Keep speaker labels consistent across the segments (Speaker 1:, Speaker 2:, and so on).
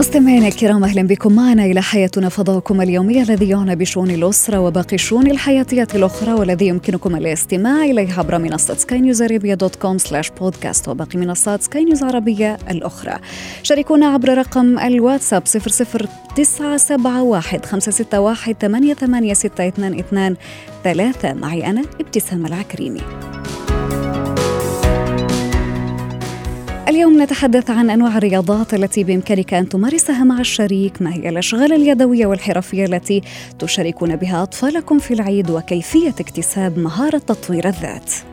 Speaker 1: مستمعينا الكرام أهلا بكم معنا إلى حياتنا فضاؤكم اليومي الذي يعنى بشؤون الأسرة وباقي الشؤون الحياتيه الأخرى والذي يمكنكم الاستماع إليه عبر منصة سكاي نيوز dot com slash podcast وباقي منصات سكاي نيوز عربيه الأخرى. شاركونا عبر رقم الواتساب 00971 561 886222 ثلاثة معي أنا ابتسام العكريمي. اليوم نتحدث عن أنواع الرياضات التي بإمكانك أن تمارسها مع الشريك، ما هي الأشغال اليدوية والحرفية التي تشاركون بها أطفالكم في العيد وكيفية اكتساب مهارة تطوير الذات.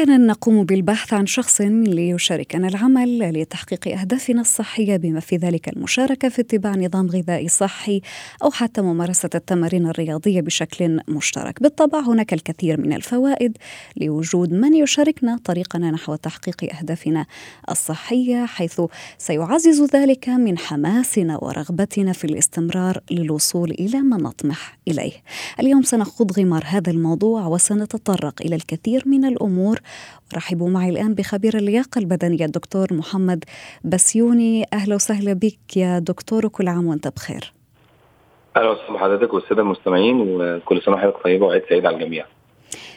Speaker 1: أحيانا نقوم بالبحث عن شخص ليشاركنا العمل لتحقيق أهدافنا الصحية بما في ذلك المشاركة في اتباع نظام غذائي صحي أو حتى ممارسة التمارين الرياضية بشكل مشترك. بالطبع هناك الكثير من الفوائد لوجود من يشاركنا طريقنا نحو تحقيق أهدافنا الصحية حيث سيعزز ذلك من حماسنا ورغبتنا في الاستمرار للوصول إلى ما نطمح إليه. اليوم سنخوض غمار هذا الموضوع وسنتطرق إلى الكثير من الأمور رحبوا معي الآن بخبير اللياقة البدنية الدكتور محمد بسيوني. أهلا وسهلا بك يا دكتور وكل عام وأنت بخير.
Speaker 2: أهلا وسهلا بحضرتك والسادة المستمعين وكل سنة وحضرتك طيبة وعيد سعيد على الجميع.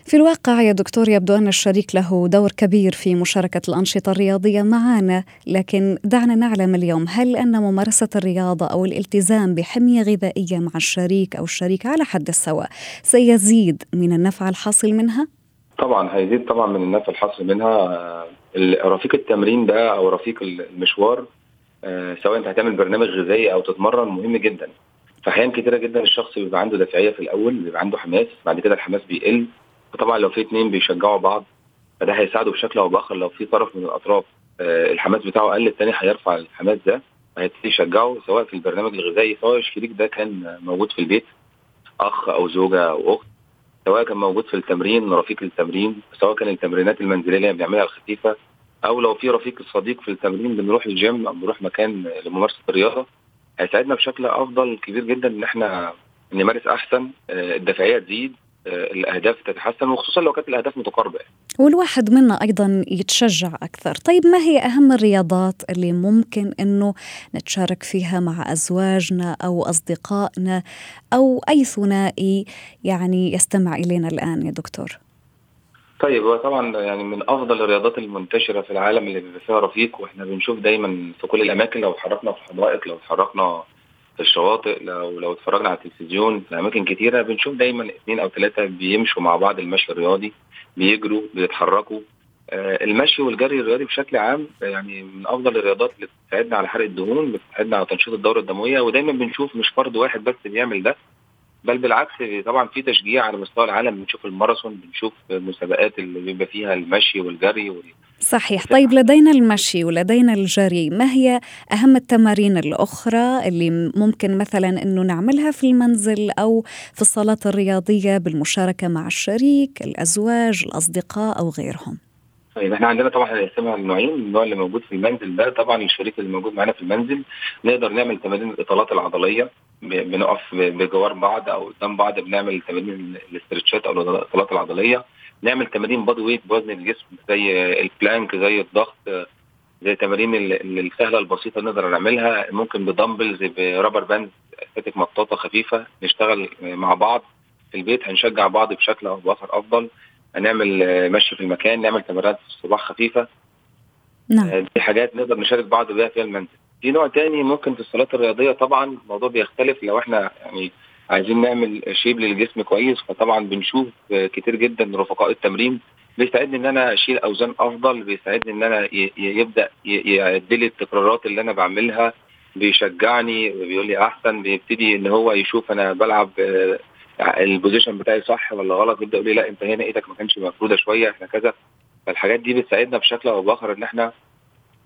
Speaker 1: في الواقع يا دكتور يبدو أن الشريك له دور كبير في مشاركة الأنشطة الرياضية معنا لكن دعنا نعلم اليوم هل أن ممارسة الرياضة أو الالتزام بحمية غذائية مع الشريك أو الشريك على حد السواء سيزيد من النفع الحاصل منها؟
Speaker 2: طبعا هيزيد طبعا من النفع الحاصل منها. آه، رفيق التمرين ده أو رفيق المشوار آه، سواء أنت هتعمل برنامج غذائي أو تتمرن مهم جدا. في احيان كتيرة جدا الشخص بيبقى عنده دافعية في الأول بيبقى عنده حماس بعد كده الحماس بيقل. وطبعا لو في اثنين بيشجعوا بعض فده هيساعده بشكل أو بآخر. لو في طرف من الأطراف آه، الحماس بتاعه قل الثاني هيرفع الحماس ده هيبتدي يشجعه سواء في البرنامج الغذائي سواء الشريك ده كان موجود في البيت أخ أو زوجة أو أخت. سواء كان موجود في التمرين رفيق التمرين سواء كان التمرينات المنزلية اللي بنعملها الخفيفة أو لو في رفيق صديق في التمرين بنروح الجيم أو بنروح مكان لممارسة الرياضة هيساعدنا بشكل أفضل كبير جدا إن إحنا نمارس أحسن آه، الدفاعيه تزيد الأهداف تتحسن وخصوصا لو كانت الأهداف متقاربة.
Speaker 1: والواحد منا أيضا يتشجع أكثر. طيب ما هي أهم الرياضات اللي ممكن إنه نتشارك فيها مع أزواجنا أو أصدقائنا أو أي ثنائي يعني يستمع إلينا الآن يا دكتور؟
Speaker 2: طيب هو طبعا يعني من أفضل الرياضات المنتشرة في العالم اللي بيبقى فيها رفيق وإحنا بنشوف دايما في كل الأماكن لو اتحركنا في الحدائق لو اتحركنا الشواطئ لو لو اتفرجنا على التلفزيون في أماكن كتيرة بنشوف دايما اثنين أو ثلاثة بيمشوا مع بعض المشي الرياضي بيجروا بيتحركوا. آه المشي والجري الرياضي بشكل عام يعني من أفضل الرياضات اللي بتساعدنا على حرق الدهون بتساعدنا على تنشيط الدورة الدموية ودايما بنشوف مش فرد واحد بس بيعمل ده. بل بالعكس طبعا في تشجيع على مستوى العالم. بنشوف الماراثون بنشوف المسابقات اللي بيبقى فيها المشي والجري وال...
Speaker 1: صحيح. طيب لدينا المشي ولدينا الجري ما هي أهم التمارين الأخرى اللي ممكن مثلا أنه نعملها في المنزل أو في الصالات الرياضية بالمشاركة مع الشريك الأزواج الأصدقاء أو غيرهم؟
Speaker 2: طيب إحنا عندنا طبعا هنقسمها لنوعين النوع اللي موجود في المنزل ده طبعا الشريك اللي موجود معانا في المنزل نقدر نعمل تمارين الإطالات العضلية بنقف بجوار بعض أو قدام بعض بنعمل تمارين ال stretch ات أو الإطالات العضلية نعمل تمارين body weight بوزن الجسم زي ال plank زي الضغط زي التمارين السهلة البسيطة نقدر نعملها ممكن ب dumbbells ب rubber band أستيك مطاطة خفيفة نشتغل مع بعض في البيت هنشجع بعض بشكل أو بآخر أفضل. هنعمل مشي في المكان نعمل تمرينات في الصباح خفيفة. نعم. دي حاجات نقدر نشارك بعض بيها في المنزل. في نوع تاني ممكن في الصالات الرياضية طبعا الموضوع بيختلف. لو إحنا يعني عايزين نعمل شيب للجسم كويس فطبعا بنشوف كتير جدا رفقاء التمرين. بيساعدني إن أنا أشيل أوزان أفضل بيساعدني إن أنا يبدأ يعدل التكرارات اللي أنا بعملها. بيشجعني بيقول لي أحسن بيبتدي إن هو يشوف أنا بلعب ال position بتاعي صح ولا غلط؟ يبدأ يقول لي لا انت هنا إيدك ما كانش مفرودة شوية إحنا كذا. فالحاجات دي بتساعدنا بشكل أو بآخر ان إحنا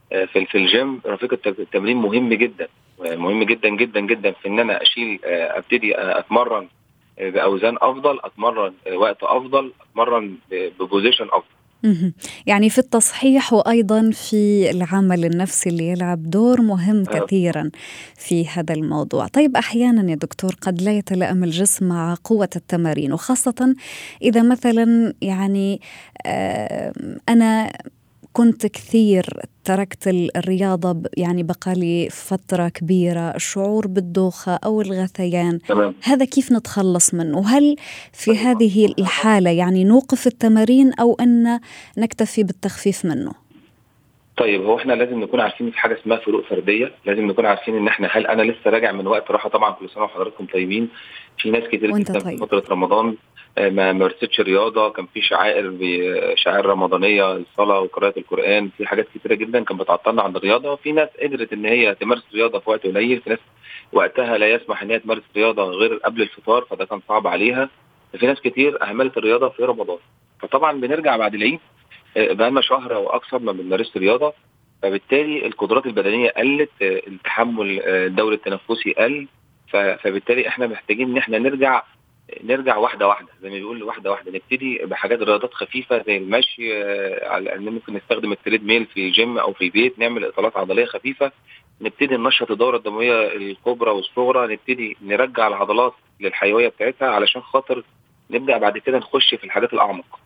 Speaker 2: في في الجيم رفيق التمرين مهم جدا. مهم جدا جدا جدا في ان أنا اشيل ابتدي اتمرن بأوزان افضل اتمرن وقت افضل اتمرن ب position افضل.
Speaker 1: يعني في التصحيح وأيضا في العمل النفسي اللي يلعب دور مهم آه. كثيرا في هذا الموضوع، طيب أحيانا يا دكتور قد لا يتلائم الجسم مع قوة التمارين وخاصة إذا مثلا يعني أنا كنت كثير تركت الرياضة يعني بقالي فترة كبيرة الشعور بالدوخة أو الغثيان تمام. هذا كيف نتخلص منه هل في طيب. هذه الحالة يعني نوقف التمارين أو أن نكتفي بالتخفيف منه
Speaker 2: طيب هو إحنا لازم نكون عارفين في حاجة اسمها فروق فردية، لازم نكون عارفين إن إحنا هل أنا لسه راجع من وقت راحة؟ طبعا كل سنة وحضراتكم طيبين، في ناس كتير جدا طيب. في فترة رمضان ما مارستش رياضة كان في شعائر شعائر رمضانية الصلاة وقراءة القرآن في حاجات كتيرة جدا كانت بتعطلنا عن الرياضة. في ناس قدرت إن هي تمارس رياضة في وقت قليل في ناس وقتها لا يسمح إن هي تمارس رياضة غير قبل الفطار فده كان صعب عليها. في ناس كتير أهملت الرياضة في رمضان. فطبعا بنرجع بعد العيد آه، بقالنا شهر أو أكثر ما بنمارس رياضة فبالتالي القدرات البدنية قلت آه، التحمل آه، الدوري التنفسي قل فبالتالي إحنا محتاجين إن إحنا نرجع نرجع واحدة واحدة زي ما بيقول واحدة واحدة نبتدي بحاجات رياضات خفيفة زي المشي آه، على ممكن نستخدم ال treadmill في الجيم أو في البيت نعمل إطالات عضلية خفيفة نبتدي ننشط الدورة الدموية الكبرى والصغرى نبتدي نرجع العضلات للحيوية بتاعتها علشان خاطر نبدأ بعد كده نخش في الحاجات الأعمق.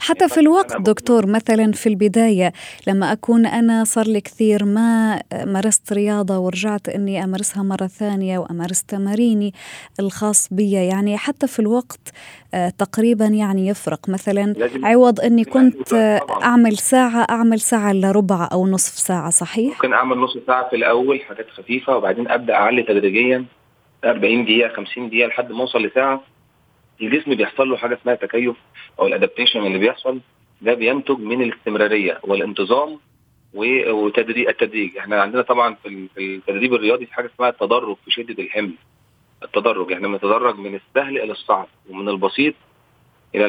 Speaker 1: حتى في الوقت دكتور مثلا في البداية لما أكون أنا صار لي كثير ما مارست رياضة ورجعت أني أمارسها مرة ثانية وأمارس تماريني الخاص بي يعني حتى في الوقت آه، تقريبا يعني يفرق. مثلا عوض أني كنت أعمل ساعة أعمل ساعة إلا ربع أو نصف ساعة صحيح؟
Speaker 2: ممكن أعمل نصف ساعة في الأول حاجات خفيفة وبعدين أبدأ أعلي تدريجيا 40 دقيقة 50 دقيقة لحد ما أوصل لساعة. الجسم بيحصل له حاجة اسمها تكيف أو الادابتيشن اللي بيحصل ده بينتج من الاستمرارية والانتظام وتدريج التدريج. إحنا عندنا طبعا في التدريب الرياضي في حاجة اسمها التدرج في شدة الحمل. التدرج إحنا بنتدرج من السهل إلى الصعب ومن البسيط إلى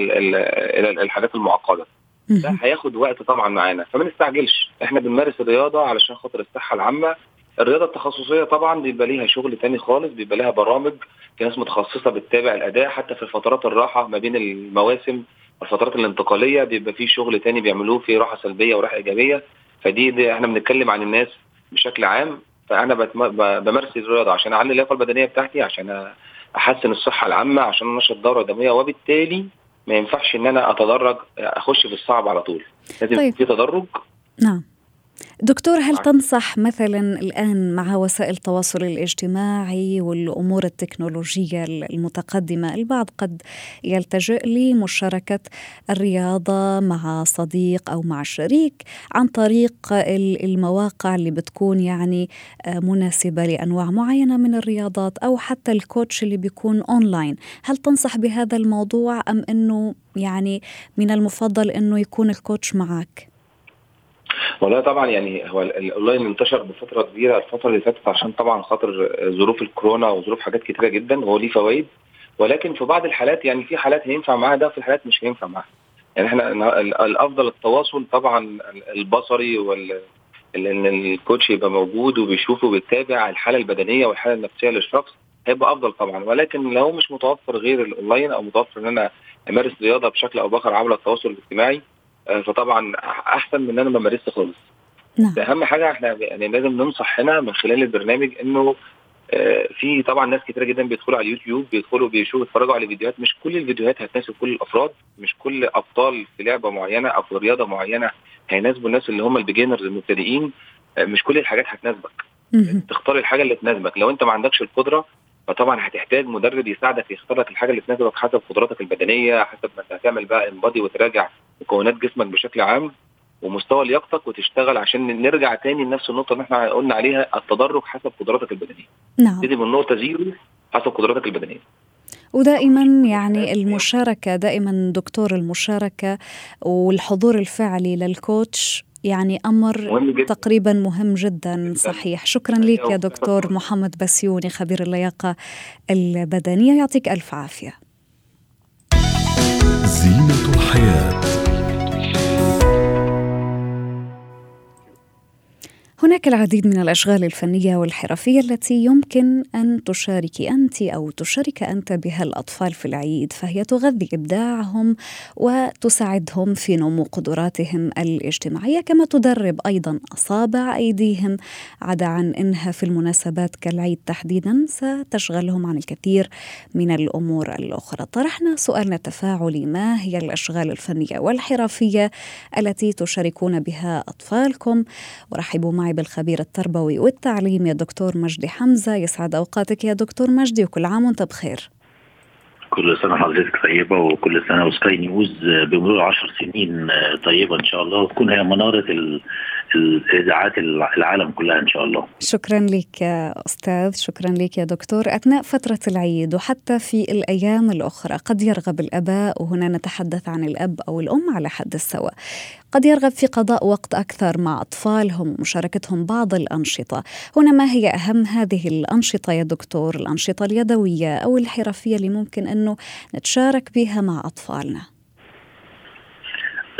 Speaker 2: إلى الحاجات المعقدة. ده هياخد وقت طبعا معانا فما نستعجلش. إحنا بنمارس الرياضة علشان خاطر الصحة العامة. الرياضة التخصصية طبعا بيبقى ليها شغل تاني خالص بيبقى لها برامج في ناس متخصصة بتتابع الأداء حتى في فترات الراحة ما بين المواسم الفترات الانتقالية بيبقى في شغل تاني بيعملوه في راحة سلبية وراحة إيجابية. فدي دي إحنا بنتكلم عن الناس بشكل عام. فأنا بمارس الرياضة عشان أعلي اللياقة البدنية بتاعتي عشان أحسن الصحة العامة عشان أنشط الدوره الدمويه وبالتالي ما ينفعش إن أنا أتدرج أخش في الصعب على طول. لازم طيب. في تدرج.
Speaker 1: نعم. دكتور هل تنصح مثلا الآن مع وسائل التواصل الاجتماعي والأمور التكنولوجية المتقدمة البعض قد يلتجئ لمشاركة الرياضة مع صديق أو مع شريك عن طريق المواقع اللي بتكون يعني آه، مناسبة لأنواع معينة من الرياضات أو حتى الكوتش اللي بيكون أونلاين هل تنصح بهذا الموضوع أم أنه يعني من المفضل أنه يكون ال coach معك؟
Speaker 2: والله طبعا يعني هو الاونلاين انتشر بفترة كبيرة الفترة اللي فاتت عشان طبعا خاطر ظروف الكورونا وظروف حاجات كتيرة جدا وهو ليه فوائد. ولكن في بعض الحالات يعني في حالات هينفع معاها ده وفي حالات مش هينفع معاها. يعني إحنا الأفضل التواصل طبعا البصري وال إن ال coach يبقى موجود وبيشوف وبيتابع الحالة البدنية والحالة النفسية للشخص هيبقى أفضل طبعا. ولكن لو مش متوفر غير الأونلاين أو متوفر إن أنا أمارس رياضة بشكل أو بآخر عبر التواصل الاجتماعي فطبعا أحسن من إن أنا ما مارسش خالص. نعم. أهم حاجة إحنا يعني لازم ننصح هنا من خلال البرنامج إنه آه، في طبعا ناس كتيرة جدا بيدخلوا على اليوتيوب بيدخلوا بيشوفوا يتفرجوا على فيديوهات. مش كل الفيديوهات هتناسب كل الأفراد. مش كل أبطال في لعبة معينة أو في رياضة معينة هيناسبوا الناس اللي هم البيجنرز المبتدئين. آه، مش كل الحاجات هتناسبك. تختار الحاجة اللي تناسبك. لو أنت ما عندكش القدرة فطبعا هتحتاج مدرب يساعدك يختار لك الحاجة اللي تناسبك حسب قدراتك البدنية حسب ما انت هتعمل بقى انبادي وتراجع مكونات جسمك بشكل عام ومستوى لياقتك وتشتغل عشان نرجع تاني لنفس النقطة اللي إحنا قلنا عليها التدرج حسب قدراتك البدنية. نعم. تبتدي من نقطة زيرو حسب قدراتك البدنية.
Speaker 1: ودائما يعني المشاركة دائما دكتور المشاركة والحضور الفعلي للكوتش يعني أمر مهم تقريبا مهم جدا صحيح. شكرا لك يا دكتور محمد بسيوني خبير اللياقة البدنية. يعطيك ألف عافية. زينة الحياة. هناك العديد من الأشغال الفنية والحرفية التي يمكن أن تشارك أنت أو تشارك أنت بها الأطفال في العيد فهي تغذي إبداعهم وتساعدهم في نمو قدراتهم الاجتماعية كما تدرب أيضا أصابع أيديهم. عدا عن أنها في المناسبات كالعيد تحديدا ستشغلهم عن الكثير من الأمور الأخرى. طرحنا سؤالنا التفاعلي ما هي الأشغال الفنية والحرفية التي تشاركون بها أطفالكم؟ ورحبوا معي بالخبير التربوي والتعليمي الدكتور مجدي حمزة. يسعد أوقاتك يا دكتور مجدي وكل عام وأنت بخير.
Speaker 3: كل سنة حضرتك طيبة وكل سنة وسكاي نيوز بمرور عشر سنين طيبة إن شاء الله وتكون هي منارة الإذاعات العالم كلها إن شاء الله.
Speaker 1: شكرا لك يا أستاذ، شكرا لك يا دكتور، أثناء فترة العيد وحتى في الأيام الأخرى قد يرغب الأباء وهنا نتحدث عن الأب أو الأم على حد السواء. قد يرغب في قضاء وقت أكثر مع أطفالهم ومشاركتهم بعض الأنشطة، هنا ما هي أهم هذه الأنشطة يا دكتور؟ الأنشطة اليدوية أو الحرفية اللي ممكن إنه نتشارك بها مع أطفالنا.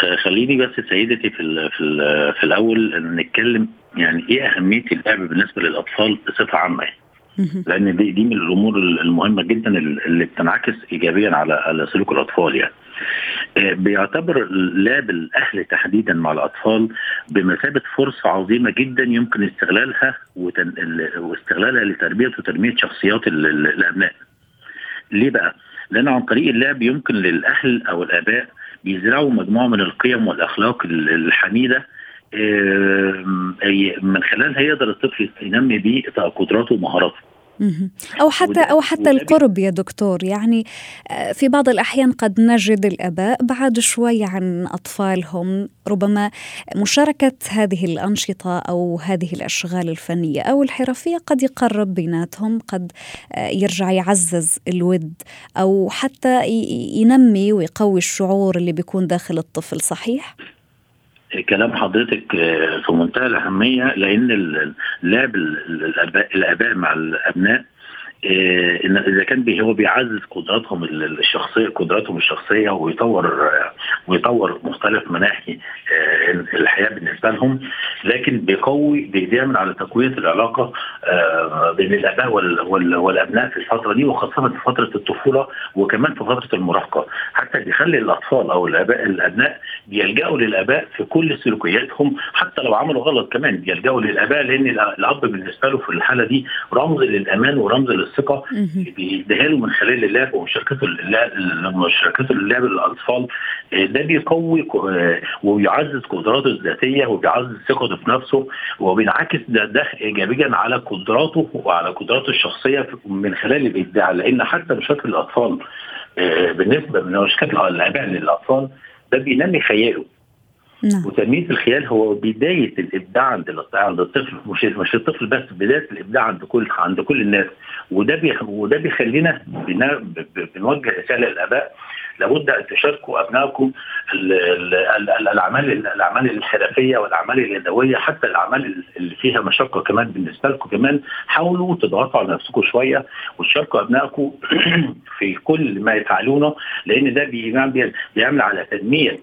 Speaker 3: آه، خليني بس سيدتي في ال في ال في الأول نتكلم يعني إيه أهمية اللعب بالنسبة للأطفال بصفة عامة لأن دي, دي من الأمور المهمة جدا اللي بتنعكس ايجابيا على على سلوك الأطفال يعني آه، بيعتبر لعب الاهل تحديدا مع الأطفال بمثابة فرصة عظيمة جدا يمكن استغلالها وتن... واستغلالها لتربية وتنمية شخصيات الأبناء. ليه بقى؟ لأن عن طريق اللعب يمكن للأهل أو الآباء بيزرعوا مجموعة من القيم والأخلاق الحميدة من خلالها يقدر الطفل ينمي بيه قدراته ومهاراته.
Speaker 1: أو حتى أو حتى القرب يا دكتور. يعني آه، في بعض الأحيان قد نجد الآباء بعد شوي عن أطفالهم. ربما مشاركة هذه الأنشطة أو هذه الأشغال الفنية أو الحرفية قد يقرب بيناتهم قد آه، يرجع يعزز الود أو حتى ينمي ويقوي الشعور اللي بيكون داخل الطفل صحيح؟
Speaker 3: كلام حضرتك آه، في منتهى الأهمية لأن لعب الآباء مع الأبناء إذا كان هو بيعزز قدراتهم الشخصية قدراتهم الشخصية ويطور ويطور مختلف مناحي آه، الحياة بالنسبة لهم. لكن بيقوي بيعمل على تقوية العلاقة آه، بين الآباء والأبناء في الفترة دي وخاصة في فترة الطفولة وكمان في فترة المراهقة. حتى بيخلي الأطفال أو الآباء الأبناء بيلجأوا للآباء في كل سلوكياتهم. حتى لو عملوا غلط كمان بيلجأوا للآباء لأن الأب بالنسبة له في الحالة دي رمز للأمان ورمز للثقه بيديها له من خلال اللعب ومشاركته مشاركته اللعب للاطفال آه، ده بيقوي آه، وبيعزز قدراته الذاتية وبيعزز ثقته في نفسه وبينعكس ده, ده ايجابيا على قدراته وعلى قدراته الشخصية من خلال الإبداع لأن حتى مشاكل الأطفال آه، بالنسبة من مشاكل الاباء للأطفال ده بينمي خياله. نعم. وتنميه الخيال هو بداية الإبداع عند عند الطفل مش مش الطفل بس بداية الإبداع عند كل عند كل الناس وده بي وده بيخلينا بنوجه رسالة للآباء لابد أن تشاركوا أبنائكم الأعمال الأعمال الحرفية والأعمال اليدوية حتى الأعمال اللي فيها مشقه كمان بالنسبة لكم كمان حاولوا تضغطوا على نفسكم شوية وتشاركوا أبنائكم في كل ما يفعلونه لأن ده بيعمل على تنمية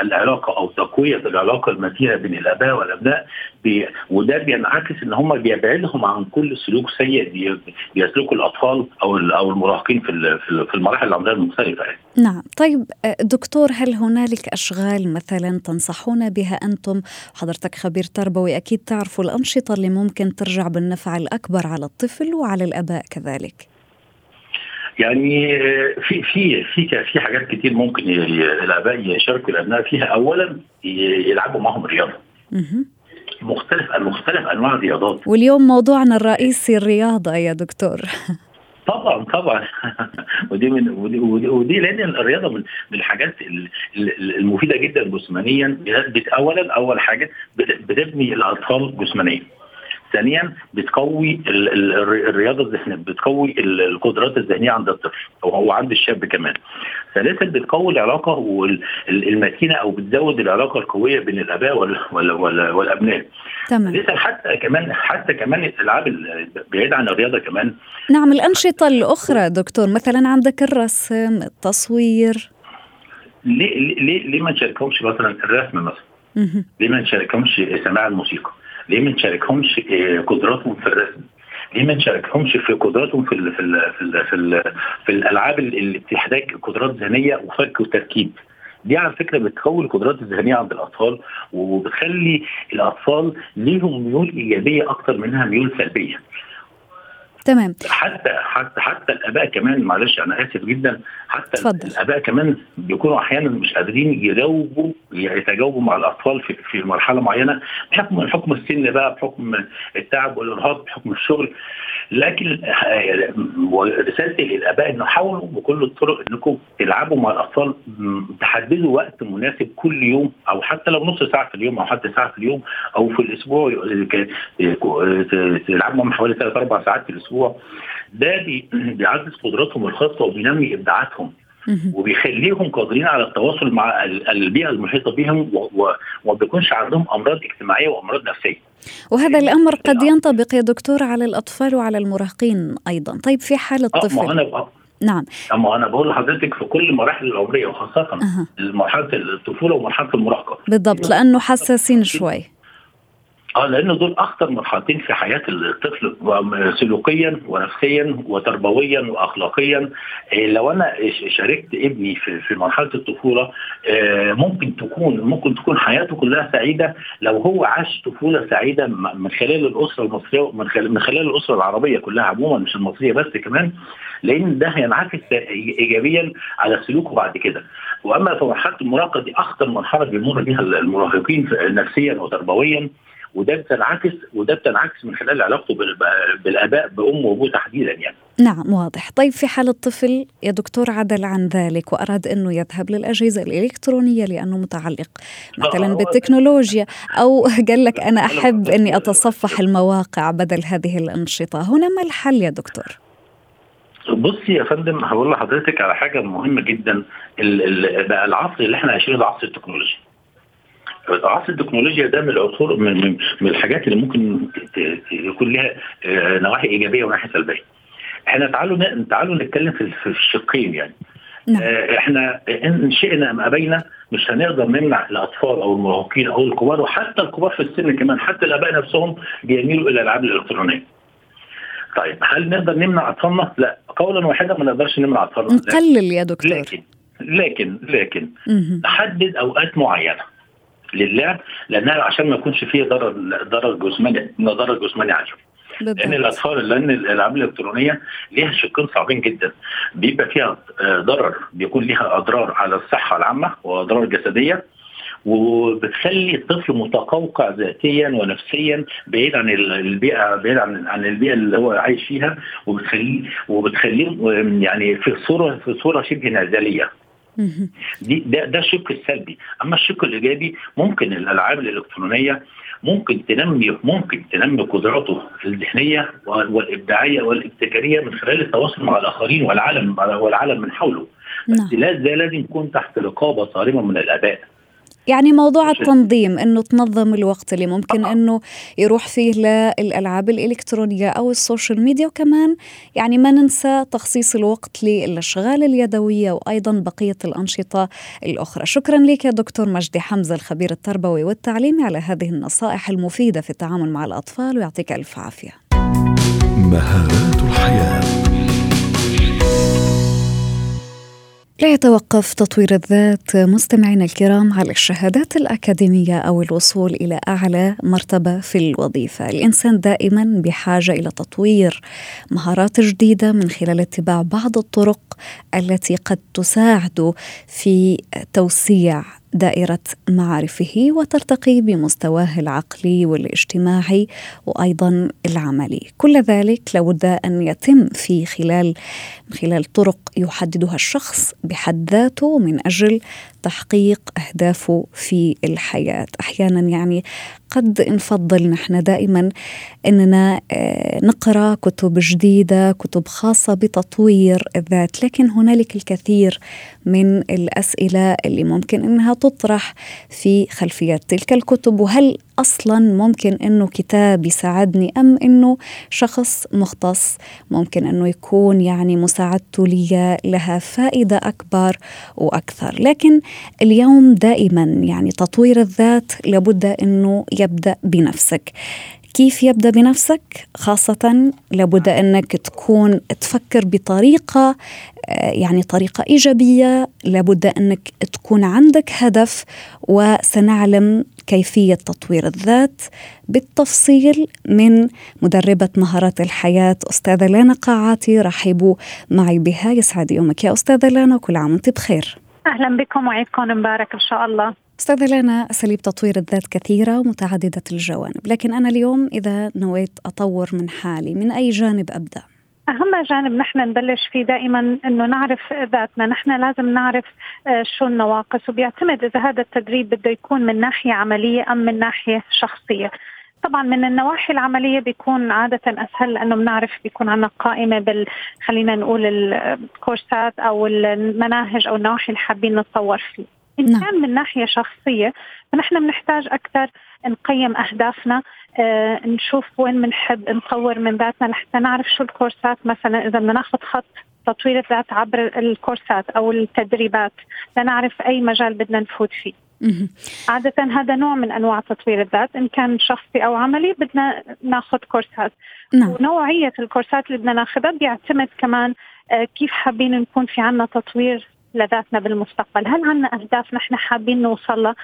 Speaker 3: العلاقه أو تقوية العلاقة المتينه بين الأباء والأبناء بي وده بينعكس إن هم بيبعدهم عن كل سلوك سيء بيسلكه الأطفال أو أو المراهقين في في المراحل العمرية المختلفة يعني.
Speaker 1: نعم. طيب آه، دكتور هل هنالك أشغال مثلا تنصحون بها أنتم؟ حضرتك خبير تربوي أكيد تعرفوا الأنشطة اللي ممكن ترجع بالنفع الأكبر على الطفل وعلى الآباء كذلك.
Speaker 3: يعني آه، في في في في حاجات كتير ممكن الآباء يشاركوا الأبناء فيها. اولا يلعبوا معهم رياضه مختلف مختلف أنواع الرياضات.
Speaker 1: واليوم موضوعنا الرئيسي الرياضة يا دكتور.
Speaker 3: طبعا طبعا. ودي من ودي, ودي, لأن الرياضة من الحاجات المفيده جدا جسمانيا. اولا أول حاجة بتبني الأطفال جسمانيا. ثانيا بتقوي الرياضة الذهنية بتقوي القدرات الذهنية عند الطفل أو عند الشاب كمان. ثالثا بتقوي العلاقة المتينة أو بتزود العلاقة القوية بين الأباء والأبناء. تمام. ثالثا حتى كمان حتى كمان الألعاب بعيد عن الرياضة كمان.
Speaker 1: نعم الأنشطة الأخرى دكتور مثلا عندك الرسم التصوير.
Speaker 3: ليه ليه ليه ما نشاركهمش مثلا الرسم مثلا؟ ليه ما نشاركهمش سماع الموسيقى؟ ليه ما نشاركهمش قدراتهم في الرسم؟ ليه ما نشاركهمش في قدراتهم في ال في ال في ال في, ال في الألعاب اللي بتحتاج قدرات ذهنية وفك وتركيب؟ دي على فكرة بتقوي القدرات الذهنية عند الأطفال وبتخلي الأطفال ليهم ميول إيجابية أكتر منها ميول سلبية.
Speaker 1: تمام.
Speaker 3: حتى حتى حتى الآباء كمان معلش أنا آسف جدا حتى
Speaker 1: اتفضل.
Speaker 3: الآباء كمان بيكونوا أحيانا مش قادرين يجاوبوا يتجاوبوا مع الأطفال في في مرحلة معينة بحكم حكم السن بقى بحكم التعب والإرهاق بحكم الشغل. لكن رسالتي للآباء إنه حاولوا بكل الطرق إنكم تلعبوا مع الأطفال تحددوا وقت مناسب كل يوم أو حتى لو نص ساعة في اليوم أو حتى ساعة في اليوم أو في الأسبوع تلعبوا حوالي ثلاث أربع ساعات في الأسبوع. ده بي- بيعزز قدراتهم الخاصة وبينمي
Speaker 1: إبداعاتهم.
Speaker 3: وبيخليهم قادرين على التواصل مع ال- البيئة المحيطة بهم وما بيكونش عندهم أمراض اجتماعية وأمراض نفسية.
Speaker 1: وهذا الأمر قد ينطبق يا دكتور على الأطفال وعلى المراهقين أيضا طيب في حال
Speaker 3: ما
Speaker 1: الطفل
Speaker 3: أنا
Speaker 1: نعم
Speaker 3: اما أنا بقول لحضرتك في كل المراحل العمرية وخاصة
Speaker 1: أها.
Speaker 3: مرحله الطفولة ومرحلة المراهقة.
Speaker 1: بالضبط لأنه حساسين شوي
Speaker 3: آه لأن دول اخطر مرحلتين في حياة الطفل سلوكيا ونفسيا وتربويا واخلاقيا. إيه لو أنا شاركت ابني في في مرحلة الطفولة آه، ممكن تكون ممكن تكون حياته كلها سعيدة. لو هو عاش طفولة سعيدة من خلال الأسرة المصرية من خلال من خلال الأسرة العربية كلها عموما مش المصرية بس كمان لأن ده هينعكس ايجابيا على سلوكه بعد كده. وأما في مرحلة المراهقة دي أخطر مرحلة بيمر بها المراهقين نفسيا وتربويا. وده بتنعكس وده بتنعكس من خلال علاقته بال- بالآباء بامه وأبوه تحديدا يعني.
Speaker 1: نعم واضح. طيب في حال الطفل يا دكتور عدل عن ذلك وأراد أنه يذهب للأجهزة الإلكترونية لأنه متعلق مثلا
Speaker 3: آه،
Speaker 1: بالتكنولوجيا أو قال لك أنا أحب أني أتصفح المواقع بدل هذه الأنشطة. هنا ما الحل يا دكتور؟
Speaker 3: بصي يا فندم هقول لحضرتك على حاجة مهمة جدا. بقى العصر اللي إحنا عايشينه ده عصر التكنولوجيا. عصر التكنولوجيا ده من العصور من, من, من الحاجات اللي ممكن يكون لها آه، نواحي إيجابية ونواحي سلبية. إحنا تعالوا تعالوا نتكلم في الشقين يعني.
Speaker 1: نعم
Speaker 3: آه، إحنا إن شئنا أم أبينا مش هنقدر نمنع الأطفال أو المراهقين أو الكبار وحتى الكبار في السن كمان حتى الآباء نفسهم بيميلوا إلى الألعاب الإلكترونية. طيب هل نقدر نمنع أطفالنا؟ لا قولا واحدا ما نقدرش نمنع أطفالنا.
Speaker 1: نقلل يا دكتور
Speaker 3: لكن لكن لكن. نحدد أوقات معينة للعب لانها عشان ما يكونش فيه ضرر ضرر جسماني ضرر جسماني عليهم
Speaker 1: لأن
Speaker 3: الأطفال لأن الألعاب الإلكترونية ليها شقين صعبين جدا. بيبقى فيها آه، ضرر بيكون ليها أضرار على الصحة العامة وأضرار جسدية وبتخلي الطفل متقوقع ذاتيا ونفسيا بعيد عن ال- البيئة بعيد عن عن البيئة اللي هو عايش فيها وبتخليه وبتخليه آم، يعني في صورة في صورة شبه انعزاليه. دي ده ده الشق السلبي أما الشق الإيجابي ممكن الألعاب الإلكترونية ممكن تنمي ممكن تنمي قدراته الذهنية والإبداعية والابتكارية من خلال التواصل مع الآخرين والعالم والعالم من حوله.
Speaker 1: نعم.
Speaker 3: بس لا ده لازم يكون تحت رقابة صارمة من الآباء.
Speaker 1: يعني موضوع التنظيم إنه تنظم الوقت اللي ممكن
Speaker 3: آه.
Speaker 1: إنه يروح فيه للألعاب الإلكترونية أو ال social media وكمان يعني ما ننسى تخصيص الوقت للأشغال اليدوية وأيضا بقية الأنشطة الأخرى. شكرا لك يا دكتور مجدي حمزة الخبير التربوي والتعليمي على هذه النصائح المفيدة في التعامل مع الأطفال ويعطيك ألف عافية.
Speaker 4: مهارات الحياة.
Speaker 1: لا يتوقف تطوير الذات مستمعينا الكرام على الشهادات الأكاديمية أو الوصول إلى أعلى مرتبة في الوظيفة. الإنسان دائما بحاجة إلى تطوير مهارات جديدة من خلال اتباع بعض الطرق التي قد تساعد في توسيع دائرة معارفه وترتقي بمستواه العقلي والاجتماعي وأيضا العملي. كل ذلك لابد أن يتم في خلال خلال طرق يحددها الشخص بحد ذاته من أجل تحقيق أهدافه في الحياة. أحيانا يعني قد نفضل نحن دائما أننا نقرأ كتب جديدة كتب خاصة بتطوير الذات. لكن هنالك الكثير من الأسئلة اللي ممكن أنها تطرح في خلفيات تلك الكتب. وهل أصلا ممكن إنه كتاب يساعدني أم إنه شخص مختص. ممكن إنه يكون يعني مساعدته لي لها فائدة أكبر وأكثر. لكن اليوم دائما يعني تطوير الذات لابد إنه يبدأ بنفسك. كيف يبدأ بنفسك؟ خاصة لابد أنك تكون تفكر بطريقة آه، يعني طريقة إيجابية. لابد أنك تكون عندك هدف وسنعلم كيفية تطوير الذات. بالتفصيل من مدربة مهارات الحياة أستاذة لانا قاعاتي رحبوا معي بها. يسعد يومك يا أستاذة لانا كل عام وأنت بخير.
Speaker 5: أهلا بكم وعيدكم مبارك إن شاء الله.
Speaker 1: أستاذة لنا أساليب تطوير الذات كثيرة ومتعددة الجوانب لكن أنا اليوم إذا نويت أطور من حالي من أي جانب أبدأ؟
Speaker 5: أهم جانب نحن نبلش فيه دائما أنه نعرف ذاتنا نحن لازم نعرف آه، شو النواقص وبيعتمد إذا هذا التدريب بده يكون من ناحية عملية أم من ناحية شخصية طبعا من النواحي العملية بيكون عادة أسهل لأنه بنعرف بيكون عندنا قائمة بال خلينا نقول الكورسات أو المناهج أو النواحي اللي حابين نتطور فيه إن نعم. كان من ناحية شخصية فنحن بنحتاج أكثر نقيم أهدافنا آه نشوف وين بنحب نطور من ذاتنا لحتى نعرف شو الكورسات مثلا إذا بدنا ناخذ خط تطوير الذات عبر الكورسات أو التدريبات لنعرف أي مجال بدنا نفوت فيه عادة هذا نوع من أنواع تطوير الذات إن كان شخصي أو عملي بدنا ناخذ كورسات نعم. ونوعية الكورسات اللي بدنا ناخذها بيعتمد كمان آه، كيف حابين نكون في عنا تطوير لذاتنا بالمستقبل. هل عندنا أهداف نحن حابين نوصل لها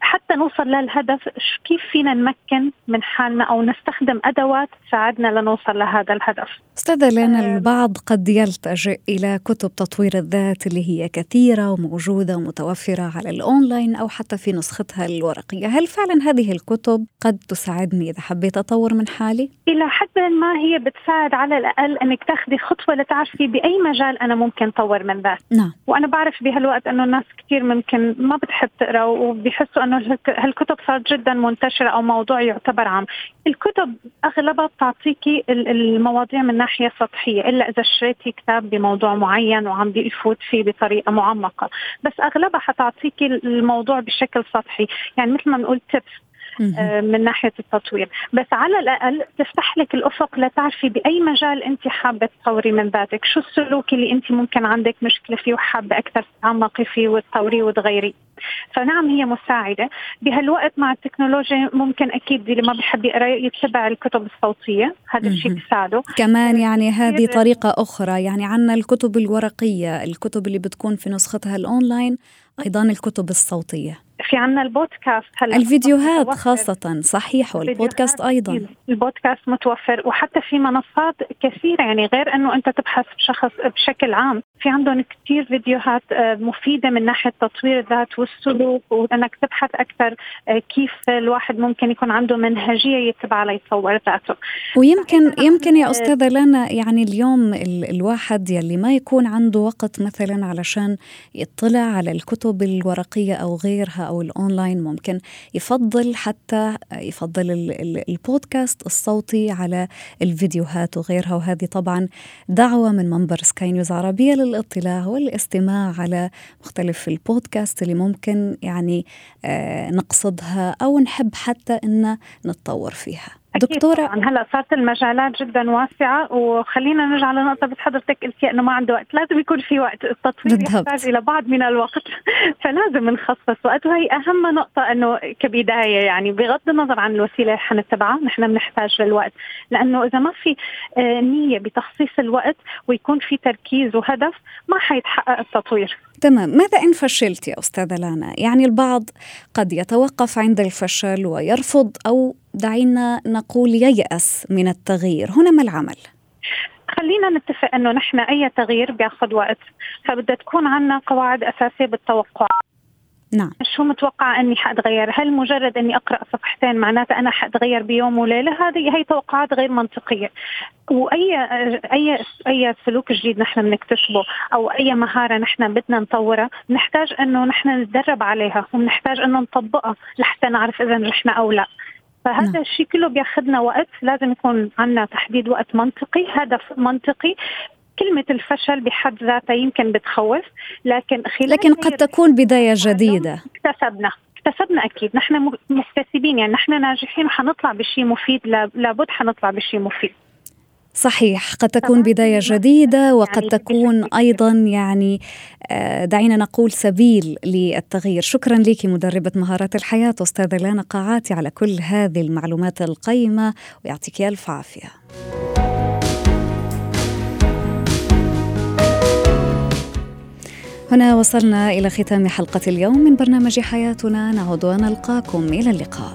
Speaker 5: حتى نوصل للهدف كيف فينا نمكن من حالنا أو نستخدم أدوات تساعدنا لنوصل لهذا الهدف؟
Speaker 1: أستاذة لنا آه، البعض قد يلتجئ إلى كتب تطوير الذات اللي هي كثيرة وموجودة ومتوفرة على الأونلاين أو حتى في نسختها الورقية. هل فعلا هذه الكتب قد تساعدني إذا حبيت أطور من حالي؟
Speaker 5: إلى حد ما هي بتساعد على الأقل أنك تاخذي خطوة لتعرفي بأي مجال أنا ممكن طور من ذات
Speaker 1: نعم.
Speaker 5: وأنا أنا بعرف بهالوقت إنه الناس كثير ممكن ما بتحب تقرأ وبيحسوا إنه هالكتب صارت جدا منتشرة أو موضوع يعتبر عام. الكتب أغلبها بتعطيكي المواضيع من ناحية سطحية إلا إذا اشتريتي كتاب بموضوع معين وعم بيفوت فيه بطريقة معمقة. بس أغلبها حتعطيكي الموضوع بشكل سطحي. يعني مثل ما بنقول تبس من ناحية التطوير. بس على الأقل تفتح لك الأفق لتعرفي بأي مجال أنت حابة تطوري من ذاتك. شو السلوك اللي أنت ممكن عندك مشكلة فيه وحابة أكثر تتعمقي فيه وتطوريه وتغيريه فنعم هي مساعدة. بهالوقت مع التكنولوجيا ممكن أكيد اللي ما بحب يقرأ يتبع الكتب الصوتية. هذا الشيء بيساعده.
Speaker 1: كمان يعني هذه طريقة أخرى. يعني عنا الكتب الورقية الكتب اللي بتكون في نسختها الأونلاين أيضا الكتب الصوتية.
Speaker 5: في عنا البودكاست
Speaker 1: هلا الفيديوهات خاصة صحيح والبودكاست أيضا.
Speaker 5: البودكاست متوفر وحتى في منصات كثيرة يعني غير أنه أنت تبحث بشخص بشكل عام في عندهم كثير فيديوهات آه، مفيدة من ناحية تطوير الذات والسلوك وأنك تبحث أكثر آه، كيف الواحد ممكن يكون عنده منهجية يتبع ليطور ذاته.
Speaker 1: ويمكن يمكن يا أستاذة لنا يعني اليوم الواحد يلي ما يكون عنده وقت مثلا علشان يطلع على الكتب الورقية أو غيرها أو الأونلاين ممكن يفضل حتى يفضل البودكاست الصوتي على الفيديوهات وغيرها. وهذه طبعا دعوة من منبر سكاي نيوز عربية للاطلاع والاستماع على مختلف البودكاست اللي ممكن يعني آه، نقصدها أو نحب حتى أن نتطور فيها.
Speaker 5: دكتورة هلا صارت المجالات جدا واسعة وخلينا نرجع لنقطة بس حضرتك قلتي إنه ما عنده وقت، لازم يكون في وقت، التطوير بالضبط. يحتاج إلى بعض من الوقت فلازم نخصص وقت. وهي أهم نقطة إنه كبداية يعني بغض النظر عن الوسيلة اللي حنتبعها نحن بنحتاج للوقت، لأنه إذا ما في آه، نية بتخصيص الوقت ويكون في تركيز وهدف ما حيتحقق التطوير.
Speaker 1: تمام. ماذا إن فشلت يا أستاذة لانا؟ يعني البعض قد يتوقف عند الفشل ويرفض أو دعينا نقول ييأس من التغيير هنا ما العمل؟
Speaker 5: خلينا نتفق إنه نحن أي تغيير بياخذ وقت فبدها تكون عندنا قواعد أساسية بالتوقع
Speaker 1: نعم
Speaker 5: شو متوقعة إني حاتغير؟ هل مجرد إني أقرأ صفحتين معناتها أنا حاتغير بيوم وليلة؟ هذه هي توقعات غير منطقية. وأي أي أي سلوك جديد نحن بنكتسبه أو أي مهارة نحن بدنا نطورها، بنحتاج إنه نحن نتدرب عليها وبنحتاج إنه نطبقها لحتى نعرف إذا نحن أو لا. فهذا نعم. الشيء كله بياخذنا وقت لازم يكون عندنا تحديد وقت منطقي. هدف منطقي. كلمة الفشل بحد ذاتها يمكن بتخوف لكن خلال
Speaker 1: لكن قد تكون بداية جديدة.
Speaker 5: اكتسبنا. اكتسبنا أكيد. نحن مكتسبين. يعني نحن ناجحين وحنطلع بشيء مفيد. لابد حنطلع بشيء مفيد.
Speaker 1: صحيح قد تكون بداية جديدة وقد يعني تكون أيضا يعني آه، دعينا نقول سبيل للتغيير. شكرا لك مدربة مهارات الحياة أستاذة لانا قاعاتي على كل هذه المعلومات القيمة ويعطيك ألف عافية. هنا وصلنا إلى ختام حلقة اليوم من برنامج حياتنا. نعود ونلقاكم إلى اللقاء.